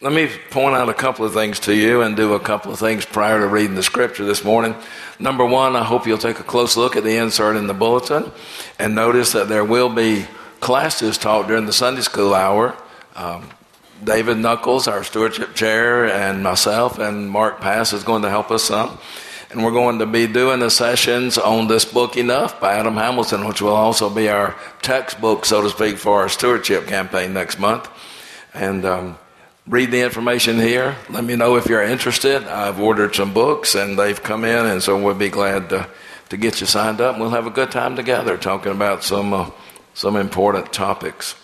Let me point out a couple of things to you and do a couple of things prior to reading the scripture this morning. Number one, I hope you'll take a close look at the insert in the bulletin and notice that there will be classes taught during the Sunday school hour. Um, David Knuckles, our stewardship chair, and myself and Mark Pass is going to help us some. And we're going to be doing the sessions on this book Enough by Adam Hamilton, which will also be our textbook, so to speak, for our stewardship campaign next month. And um, read the information here. Let me know if you're interested. I've ordered some books and they've come in, and so we'll be glad to, to get you signed up. We'll have a good time together talking about some, uh, some important topics.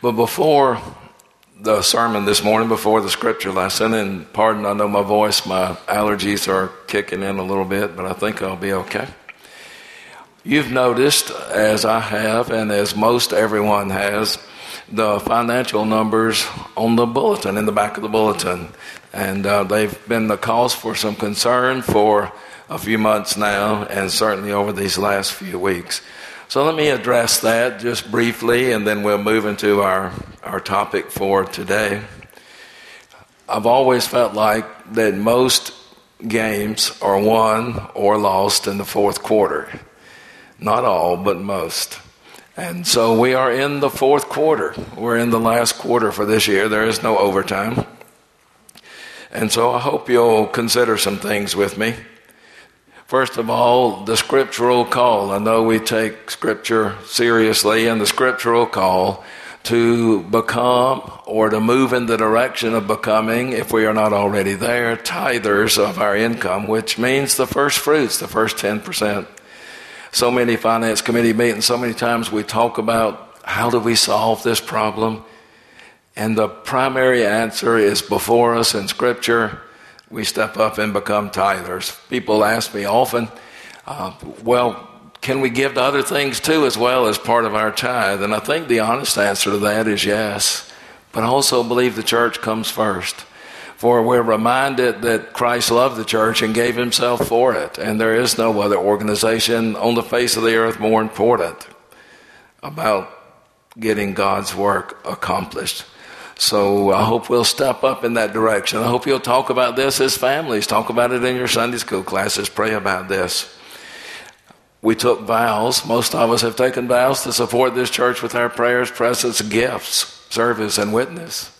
But before the sermon this morning, before the scripture lesson, and pardon, I know my voice, my allergies are kicking in a little bit, but I think I'll be okay. You've noticed, as I have, and as most everyone has, the financial numbers on the bulletin, in the back of the bulletin. And uh, they've been the cause for some concern for a few months now, and certainly over these last few weeks. So let me address that just briefly, and then we'll move into our, our topic for today. I've always felt like that most games are won or lost in the fourth quarter. Not all, but most. And so we are in the fourth quarter. We're in the last quarter for this year. There is no overtime. And so I hope you'll consider some things with me. First of all, the scriptural call. I know we take scripture seriously, and the scriptural call to become or to move in the direction of becoming, if we are not already there, tithers of our income, which means the first fruits, the first 10% so many finance committee meetings, so many times we talk about how do we solve this problem? And the primary answer is before us in Scripture. We step up and become tithers. People ask me often, uh, well, can we give to other things too as well as part of our tithe? And I think the honest answer to that is yes. But I also believe the church comes first. For we're reminded that Christ loved the church and gave himself for it. And there is no other organization on the face of the earth more important about getting God's work accomplished. So I hope we'll step up in that direction. I hope you'll talk about this as families. Talk about it in your Sunday school classes. Pray about this. We took vows. Most of us have taken vows to support this church with our prayers, presence, gifts, service, and witness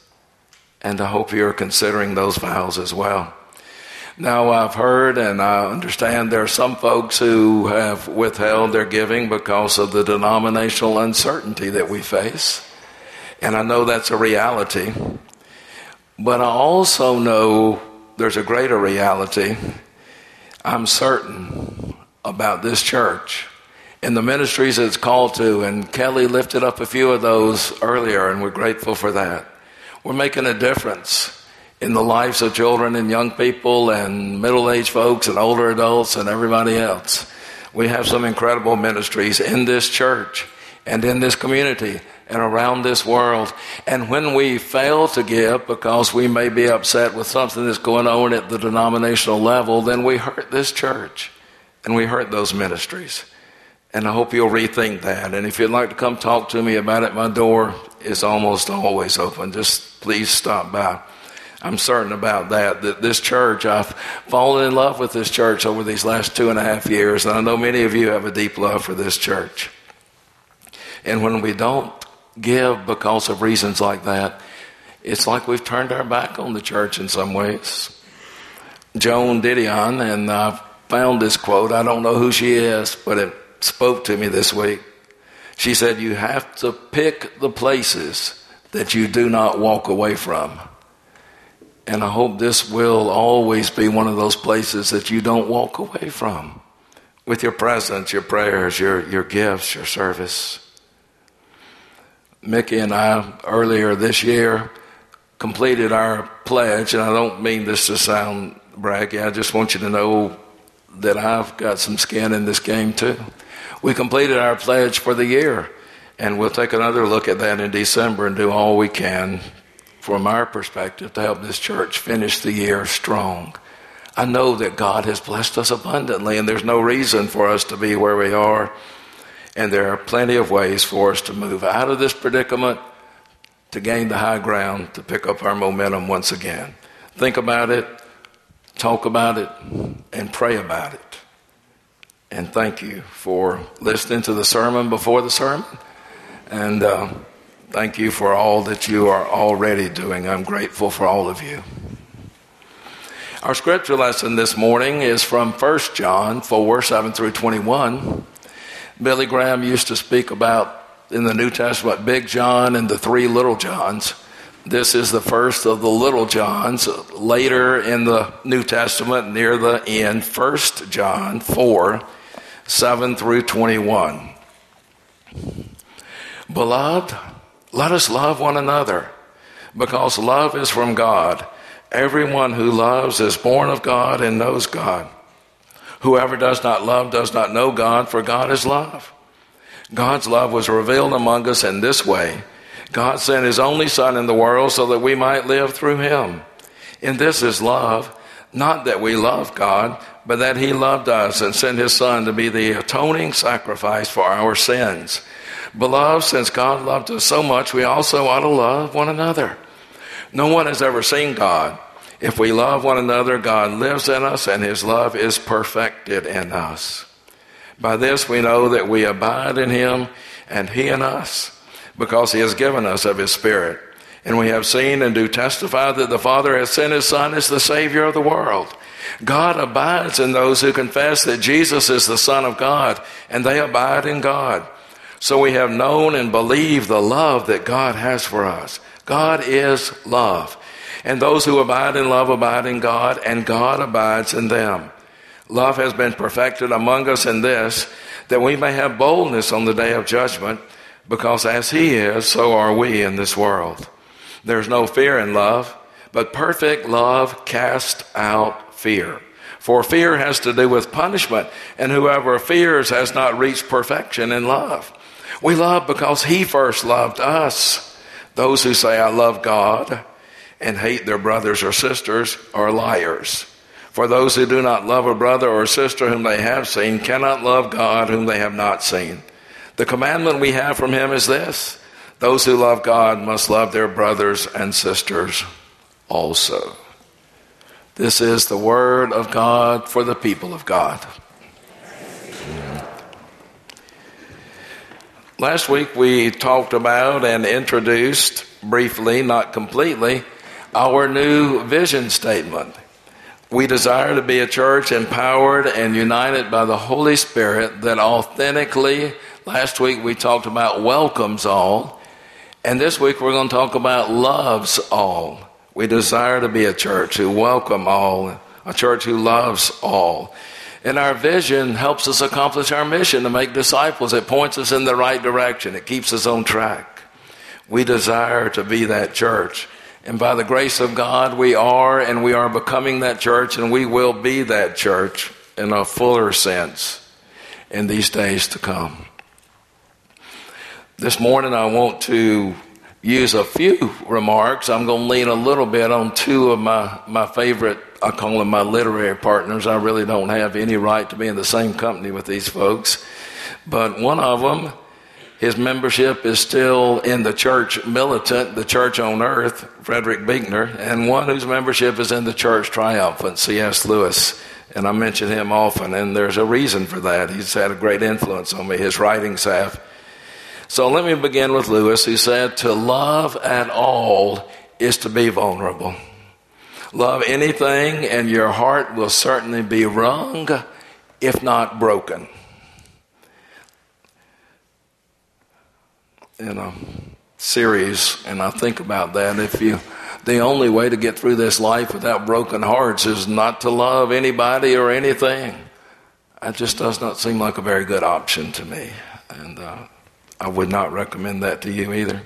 and I hope you're considering those vows as well. Now, I've heard and I understand there are some folks who have withheld their giving because of the denominational uncertainty that we face. And I know that's a reality. But I also know there's a greater reality. I'm certain about this church and the ministries it's called to. And Kelly lifted up a few of those earlier, and we're grateful for that. We're making a difference in the lives of children and young people and middle aged folks and older adults and everybody else. We have some incredible ministries in this church and in this community and around this world. And when we fail to give because we may be upset with something that's going on at the denominational level, then we hurt this church and we hurt those ministries. And I hope you'll rethink that. And if you'd like to come talk to me about it, my door is almost always open. Just please stop by. I'm certain about that, that this church, I've fallen in love with this church over these last two and a half years, and I know many of you have a deep love for this church. And when we don't give because of reasons like that, it's like we've turned our back on the church in some ways. Joan Didion, and I found this quote, I don't know who she is, but it spoke to me this week. She said, You have to pick the places that you do not walk away from. And I hope this will always be one of those places that you don't walk away from with your presence, your prayers, your, your gifts, your service. Mickey and I, earlier this year, completed our pledge, and I don't mean this to sound braggy, I just want you to know that I've got some skin in this game too. We completed our pledge for the year. And we'll take another look at that in December and do all we can from our perspective to help this church finish the year strong. I know that God has blessed us abundantly, and there's no reason for us to be where we are. And there are plenty of ways for us to move out of this predicament to gain the high ground, to pick up our momentum once again. Think about it, talk about it, and pray about it. And thank you for listening to the sermon before the sermon. And uh, thank you for all that you are already doing. I'm grateful for all of you. Our scripture lesson this morning is from 1 John 4 7 through 21. Billy Graham used to speak about in the New Testament Big John and the three little Johns. This is the first of the little Johns. Later in the New Testament, near the end, 1 John 4 7 through 21. Beloved, let us love one another, because love is from God. Everyone who loves is born of God and knows God. Whoever does not love does not know God, for God is love. God's love was revealed among us in this way God sent His only Son in the world so that we might live through Him. In this is love, not that we love God, but that He loved us and sent His Son to be the atoning sacrifice for our sins. Beloved, since God loved us so much, we also ought to love one another. No one has ever seen God. If we love one another, God lives in us and His love is perfected in us. By this we know that we abide in Him and He in us, because He has given us of His Spirit. And we have seen and do testify that the Father has sent His Son as the Savior of the world. God abides in those who confess that Jesus is the Son of God, and they abide in God. So we have known and believed the love that God has for us. God is love. And those who abide in love abide in God, and God abides in them. Love has been perfected among us in this, that we may have boldness on the day of judgment, because as He is, so are we in this world. There's no fear in love, but perfect love casts out fear. For fear has to do with punishment, and whoever fears has not reached perfection in love. We love because He first loved us. Those who say, I love God, and hate their brothers or sisters are liars. For those who do not love a brother or sister whom they have seen cannot love God whom they have not seen. The commandment we have from him is this those who love God must love their brothers and sisters also. This is the word of God for the people of God. Last week we talked about and introduced briefly, not completely, our new vision statement. We desire to be a church empowered and united by the Holy Spirit that authentically, last week we talked about welcomes all, and this week we're going to talk about loves all. We desire to be a church who welcome all, a church who loves all. And our vision helps us accomplish our mission to make disciples. It points us in the right direction. It keeps us on track. We desire to be that church. And by the grace of God, we are and we are becoming that church, and we will be that church in a fuller sense in these days to come. This morning, I want to use a few remarks. I'm going to lean a little bit on two of my, my favorite, I call them my literary partners. I really don't have any right to be in the same company with these folks. But one of them his membership is still in the church militant, the church on earth, Frederick Buechner, and one whose membership is in the church triumphant, C.S. Lewis. And I mention him often, and there's a reason for that. He's had a great influence on me, his writings have. So let me begin with Lewis, He said, To love at all is to be vulnerable. Love anything, and your heart will certainly be wrung, if not broken. in a series, and I think about that. If you, the only way to get through this life without broken hearts is not to love anybody or anything. That just does not seem like a very good option to me, and uh, I would not recommend that to you either.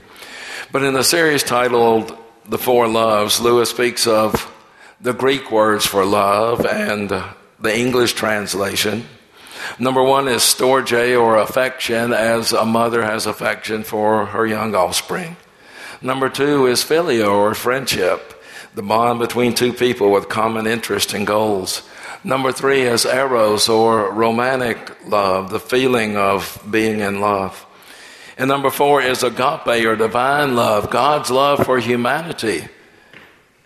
But in the series titled "The Four Loves," Lewis speaks of the Greek words for love and the English translation Number one is storge or affection, as a mother has affection for her young offspring. Number two is phileo or friendship, the bond between two people with common interests and goals. Number three is eros or romantic love, the feeling of being in love. And number four is agape or divine love, God's love for humanity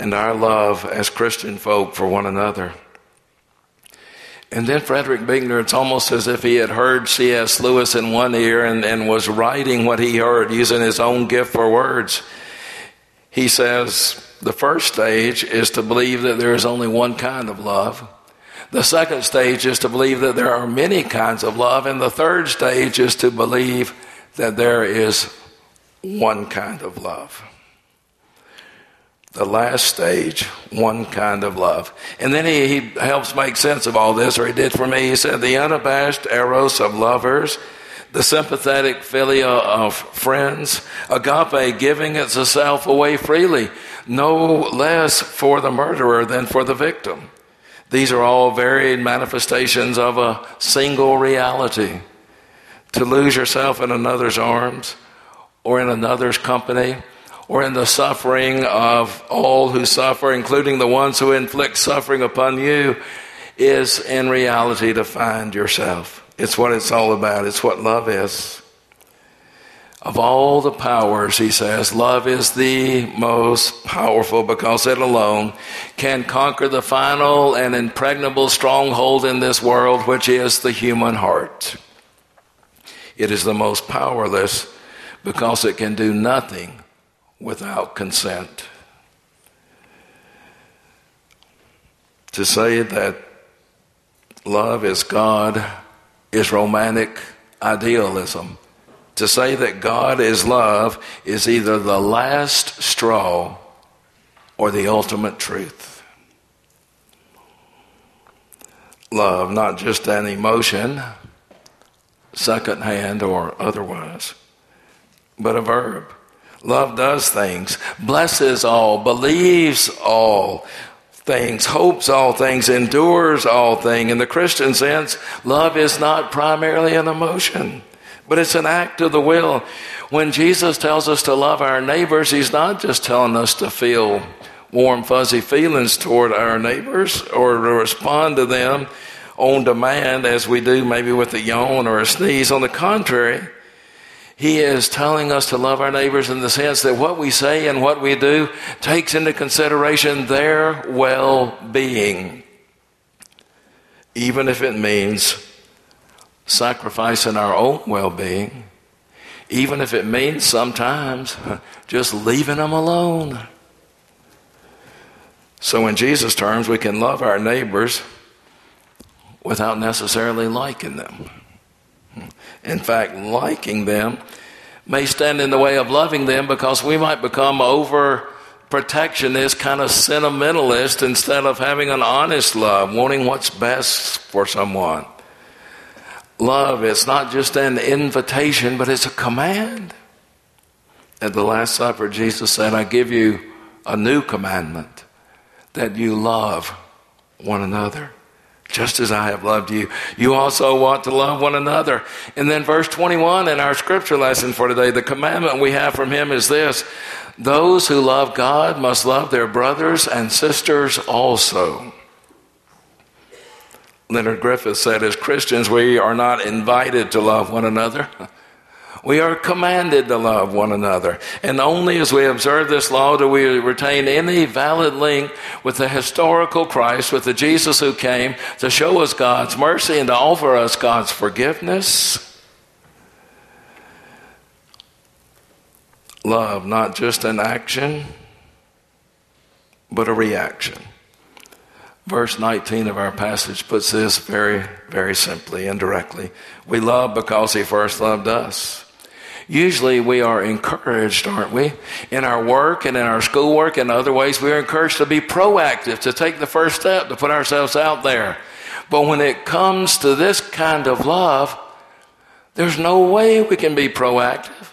and our love as Christian folk for one another. And then Frederick Buechner, it's almost as if he had heard C.S. Lewis in one ear and, and was writing what he heard using his own gift for words. He says the first stage is to believe that there is only one kind of love. The second stage is to believe that there are many kinds of love. And the third stage is to believe that there is one kind of love the last stage, one kind of love. And then he, he helps make sense of all this, or he did for me. He said, the unabashed eros of lovers, the sympathetic philia of friends, agape giving itself away freely, no less for the murderer than for the victim. These are all varied manifestations of a single reality. To lose yourself in another's arms or in another's company or in the suffering of all who suffer, including the ones who inflict suffering upon you, is in reality to find yourself. It's what it's all about, it's what love is. Of all the powers, he says, love is the most powerful because it alone can conquer the final and impregnable stronghold in this world, which is the human heart. It is the most powerless because it can do nothing without consent. To say that love is God is romantic idealism. To say that God is love is either the last straw or the ultimate truth. Love, not just an emotion, secondhand or otherwise, but a verb. Love does things, blesses all, believes all things, hopes all things, endures all things. In the Christian sense, love is not primarily an emotion, but it's an act of the will. When Jesus tells us to love our neighbors, he's not just telling us to feel warm, fuzzy feelings toward our neighbors or to respond to them on demand as we do maybe with a yawn or a sneeze. On the contrary, he is telling us to love our neighbors in the sense that what we say and what we do takes into consideration their well being, even if it means sacrificing our own well being, even if it means sometimes just leaving them alone. So, in Jesus' terms, we can love our neighbors without necessarily liking them. In fact, liking them may stand in the way of loving them because we might become over protectionist, kind of sentimentalist instead of having an honest love, wanting what's best for someone. Love is not just an invitation, but it's a command. At the Last Supper, Jesus said, I give you a new commandment that you love one another just as I have loved you. You also want to love one another. And then, verse 21 in our scripture lesson for today, the commandment we have from him is this those who love God must love their brothers and sisters also. Leonard Griffith said, as Christians, we are not invited to love one another. We are commanded to love one another. And only as we observe this law do we retain any valid link with the historical Christ, with the Jesus who came to show us God's mercy and to offer us God's forgiveness. Love, not just an action, but a reaction. Verse 19 of our passage puts this very, very simply and directly. We love because he first loved us usually we are encouraged, aren't we? In our work and in our schoolwork and other ways, we are encouraged to be proactive, to take the first step, to put ourselves out there. But when it comes to this kind of love, there's no way we can be proactive.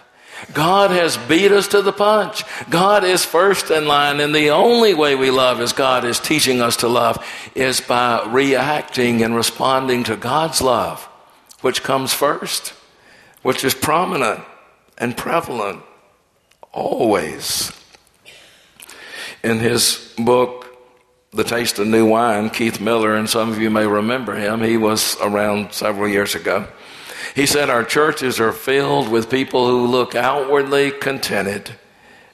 God has beat us to the punch. God is first in line, and the only way we love as God is teaching us to love is by reacting and responding to God's love, which comes first, which is prominent and prevalent always. In his book, The Taste of New Wine, Keith Miller, and some of you may remember him, he was around several years ago. He said, Our churches are filled with people who look outwardly contented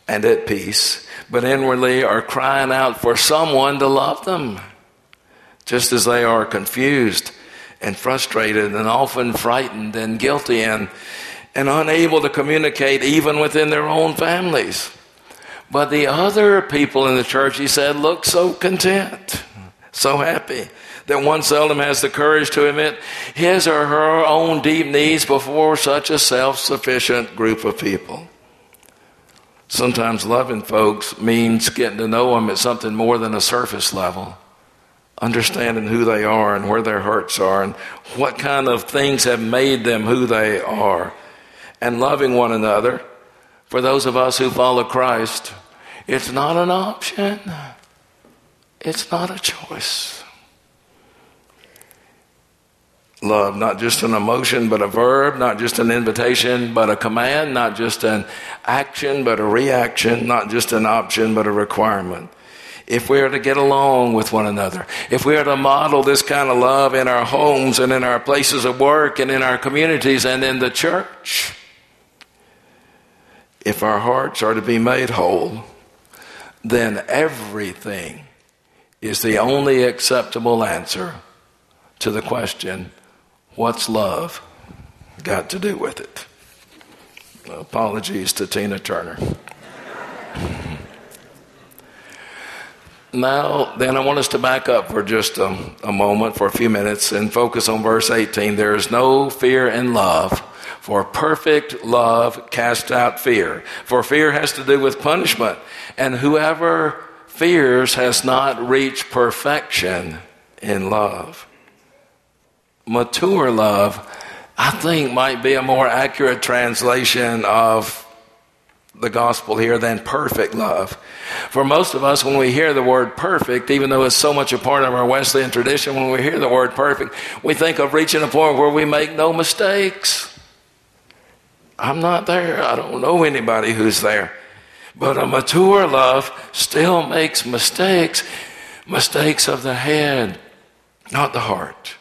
and at peace, but inwardly are crying out for someone to love them, just as they are confused and frustrated and often frightened and guilty and, and unable to communicate even within their own families. But the other people in the church, he said, look so content, so happy that one seldom has the courage to admit his or her own deep needs before such a self sufficient group of people. Sometimes loving folks means getting to know them at something more than a surface level, understanding who they are and where their hurts are and what kind of things have made them who they are, and loving one another. For those of us who follow Christ, it's not an option, it's not a choice love, not just an emotion, but a verb, not just an invitation, but a command, not just an action, but a reaction, not just an option, but a requirement. If we are to get along with one another, if we are to model this kind of love in our homes and in our places of work and in our communities and in the church, if our hearts are to be made whole, then everything is the only acceptable answer to the question What's love got to do with it? Apologies to Tina Turner. Now, then, I want us to back up for just a, a, moment, for a few minutes, and focus on verse 18. There is no fear in love, for perfect love casts out fear. For fear has to do with punishment, and whoever fears has not reached perfection in love mature love, I think might be a more accurate translation of the gospel here than perfect love. For most of us, when we hear the word perfect, even though it's so much a part of our Wesleyan tradition, when we hear the word perfect, we think of reaching a point where we make no mistakes. I'm not there. I don't know anybody who's there. But a mature love still makes mistakes, mistakes of the head, not the heart.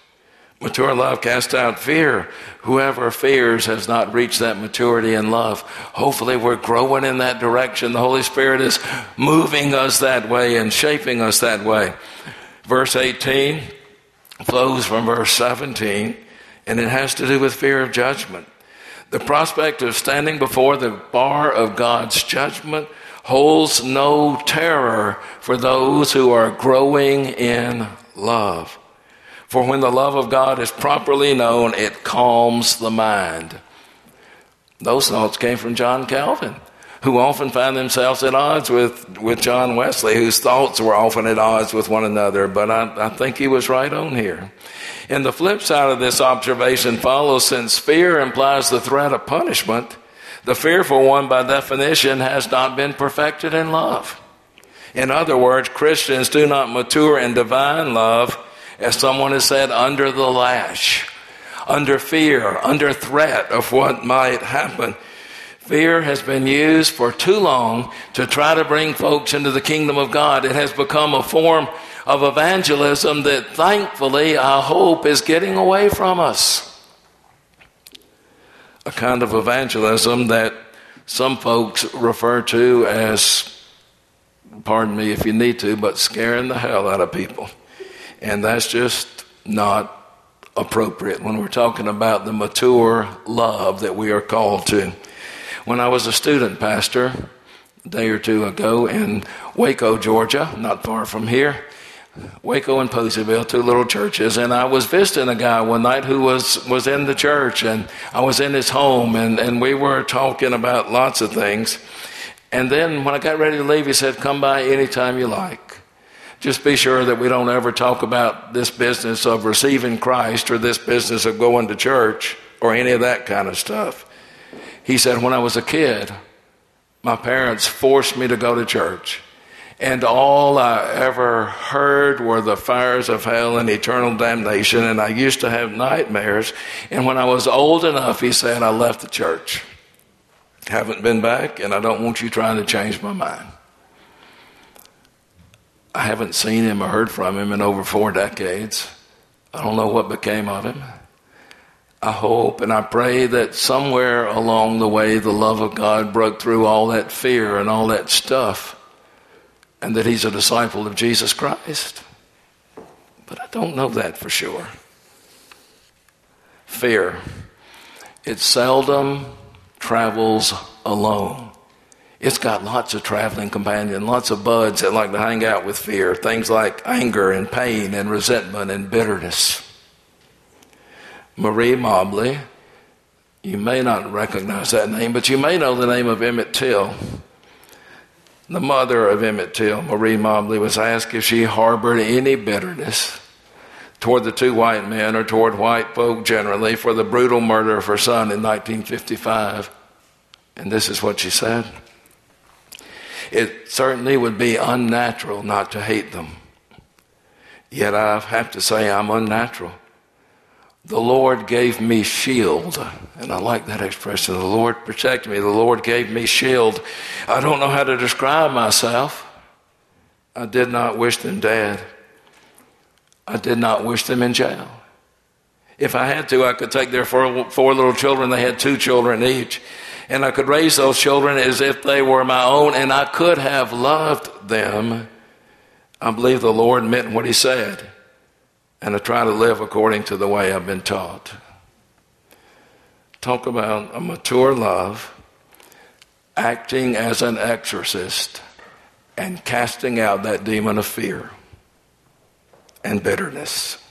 Mature love casts out fear. Whoever fears has not reached that maturity in love. Hopefully, we're growing in that direction. The Holy Spirit is moving us that way and shaping us that way. Verse 18 flows from verse 17, and it has to do with fear of judgment. The prospect of standing before the bar of God's judgment holds no terror for those who are growing in love. For when the love of God is properly known, it calms the mind. Those thoughts came from John Calvin, who often found themselves at odds with, with John Wesley, whose thoughts were often at odds with one another. But I, I think he was right on here. And the flip side of this observation follows since fear implies the threat of punishment, the fearful one, by definition, has not been perfected in love. In other words, Christians do not mature in divine love as someone has said, under the lash, under fear, under threat of what might happen. Fear has been used for too long to try to bring folks into the kingdom of God. It has become a form of evangelism that thankfully I hope is getting away from us. A kind of evangelism that some folks refer to as, pardon me if you need to, but scaring the hell out of people. And that's just not appropriate when we're talking about the mature love that we are called to. When I was a student pastor a day or two ago in Waco, Georgia, not far from here, Waco and Poseyville, two little churches, and I was visiting a guy one night who was, was in the church, and I was in his home, and, and we were talking about lots of things. And then when I got ready to leave, he said, Come by anytime you like just be sure that we don't ever talk about this business of receiving Christ or this business of going to church or any of that kind of stuff. He said, When I was a kid, my parents forced me to go to church. And all I ever heard were the fires of hell and eternal damnation. And I used to have nightmares. And when I was old enough, he said, I left the church. Haven't been back, and I don't want you trying to change my mind. I haven't seen him or heard from him in over four decades. I don't know what became of him. I hope and I pray that somewhere along the way the love of God broke through all that fear and all that stuff and that he's a disciple of Jesus Christ. But I don't know that for sure. Fear. It seldom travels alone. It's got lots of traveling companions, lots of buds that like to hang out with fear. Things like anger and pain and resentment and bitterness. Mamie Mobley, you may not recognize that name, but you may know the name of Emmett Till. The mother of Emmett Till, Mamie Mobley, was asked if she harbored any bitterness toward the two white men or toward white folk generally for the brutal murder of her son in 1955. And this is what she said It certainly would be unnatural not to hate them. Yet I have to say I'm unnatural. The Lord gave me shield. And I like that expression. The Lord protected me. The Lord gave me shield. I don't know how to describe myself. I did not wish them dead. I did not wish them in jail. If I had to, I could take their four, four little children. They had two children each and I could raise those children as if they were my own, and I could have loved them. I believe the Lord meant what He said, and I try to live according to the way I've been taught. Talk about a mature love, acting as an exorcist, and casting out that demon of fear and bitterness.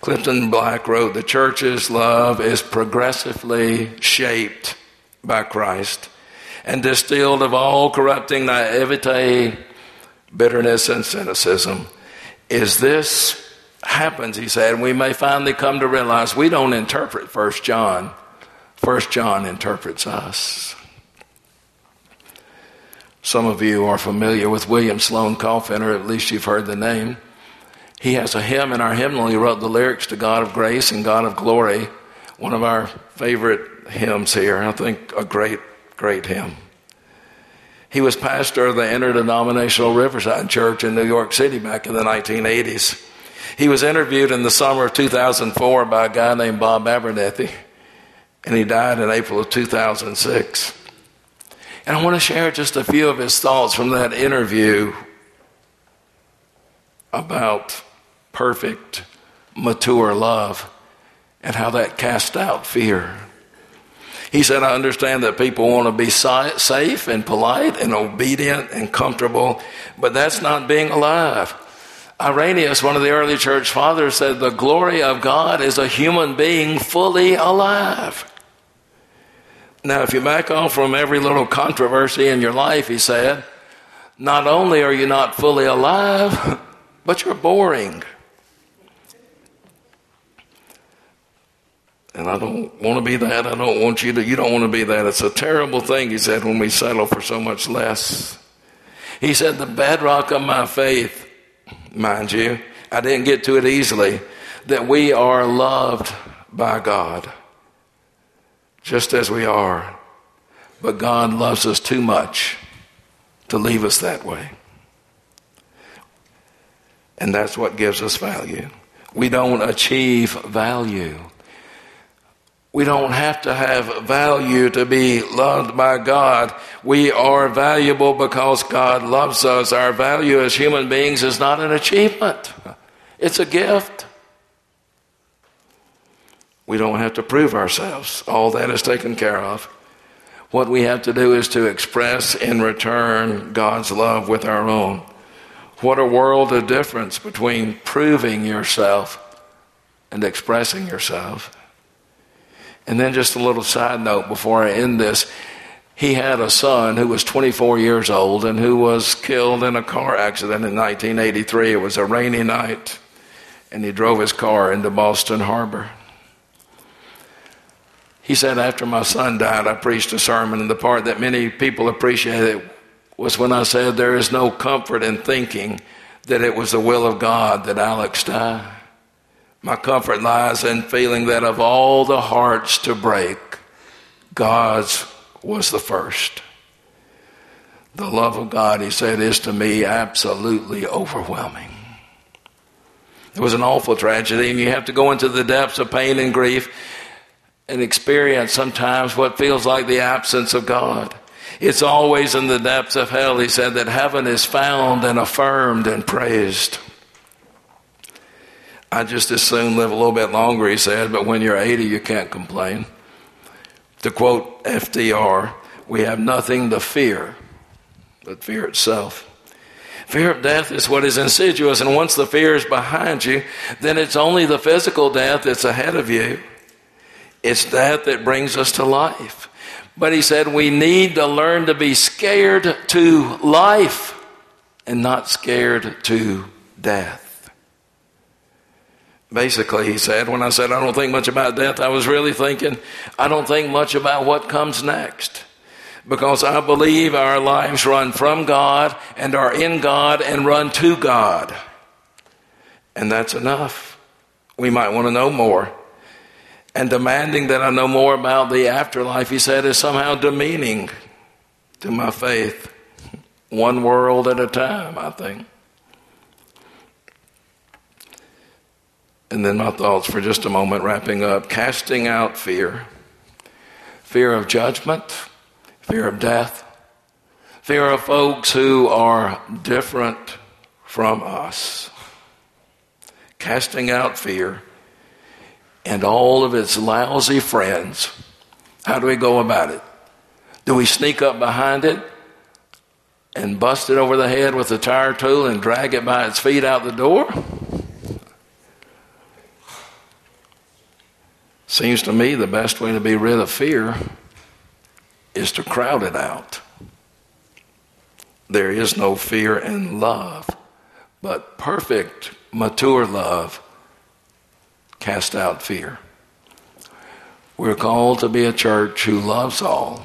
Clifton Black wrote, The church's love is progressively shaped by Christ and distilled of all corrupting naivete, bitterness, and cynicism. Is this happens, he said, we may finally come to realize we don't interpret First John. First John interprets us. Some of you are familiar with William Sloane Coffin, or at least you've heard the name. He has a hymn in our hymnal. He wrote the lyrics to God of Grace and God of Glory, one of our favorite hymns here. I think a great, great hymn. He was pastor of the interdenominational Riverside Church in New York City back in the 1980s. He was interviewed in the summer of 2004 by a guy named Bob Abernethy, and he died in April of 2006. And I want to share just a few of his thoughts from that interview about perfect, mature love and how that cast out fear. He said, I understand that people want to be safe and polite and obedient and comfortable, but that's not being alive. Irenaeus, one of the early church fathers, said, The glory of God is a human being fully alive. Now, if you back off from every little controversy in your life, he said, not only are you not fully alive, but you're boring. And I don't want to be that. I don't want you to, you don't want to be that. It's a terrible thing, he said, when we settle for so much less. He said, the bedrock of my faith, mind you, I didn't get to it easily, that we are loved by God, just as we are. But God loves us too much to leave us that way. And that's what gives us value. We don't achieve value. We don't have to have value to be loved by God. We are valuable because God loves us. Our value as human beings is not an achievement, it's a gift. We don't have to prove ourselves. All that is taken care of. What we have to do is to express in return God's love with our own. What a world of difference between proving yourself and expressing yourself. And then just a little side note before I end this. He had a son who was 24 years old and who was killed in a car accident in 1983. It was a rainy night, and he drove his car into Boston Harbor. He said, After my son died, I preached a sermon, and the part that many people appreciated was when I said, There is no comfort in thinking that it was the will of God that Alex die. My comfort lies in feeling that of all the hearts to break, God's was the first. The love of God, he said, is to me absolutely overwhelming. It was an awful tragedy, and you have to go into the depths of pain and grief and experience sometimes what feels like the absence of God. It's always in the depths of hell, he said, that heaven is found and affirmed and praised. I just as soon live a little bit longer, he said, but when you're 80, you can't complain. To quote FDR, we have nothing to fear but fear itself. Fear of death is what is insidious, and once the fear is behind you, then it's only the physical death that's ahead of you. It's that that brings us to life. But he said we need to learn to be scared to life and not scared to death. Basically, he said, when I said I don't think much about death, I was really thinking I don't think much about what comes next because I believe our lives run from God and are in God and run to God. And that's enough. We might want to know more. And demanding that I know more about the afterlife, he said, is somehow demeaning to my faith. One world at a time, I think. And then my thoughts for just a moment, wrapping up casting out fear fear of judgment fear of death, fear of folks who are different from us, casting out fear and all of its lousy friends. How do we go about it? Do we sneak up behind it and bust it over the head with a tire tool and drag it by its feet out the door? Seems to me the best way to be rid of fear is to crowd it out. There is no fear in love, but perfect, mature love cast out fear. We're called to be a church who loves all.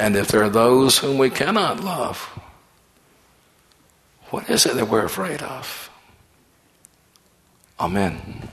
And if there are those whom we cannot love, what is it that we're afraid of? Amen.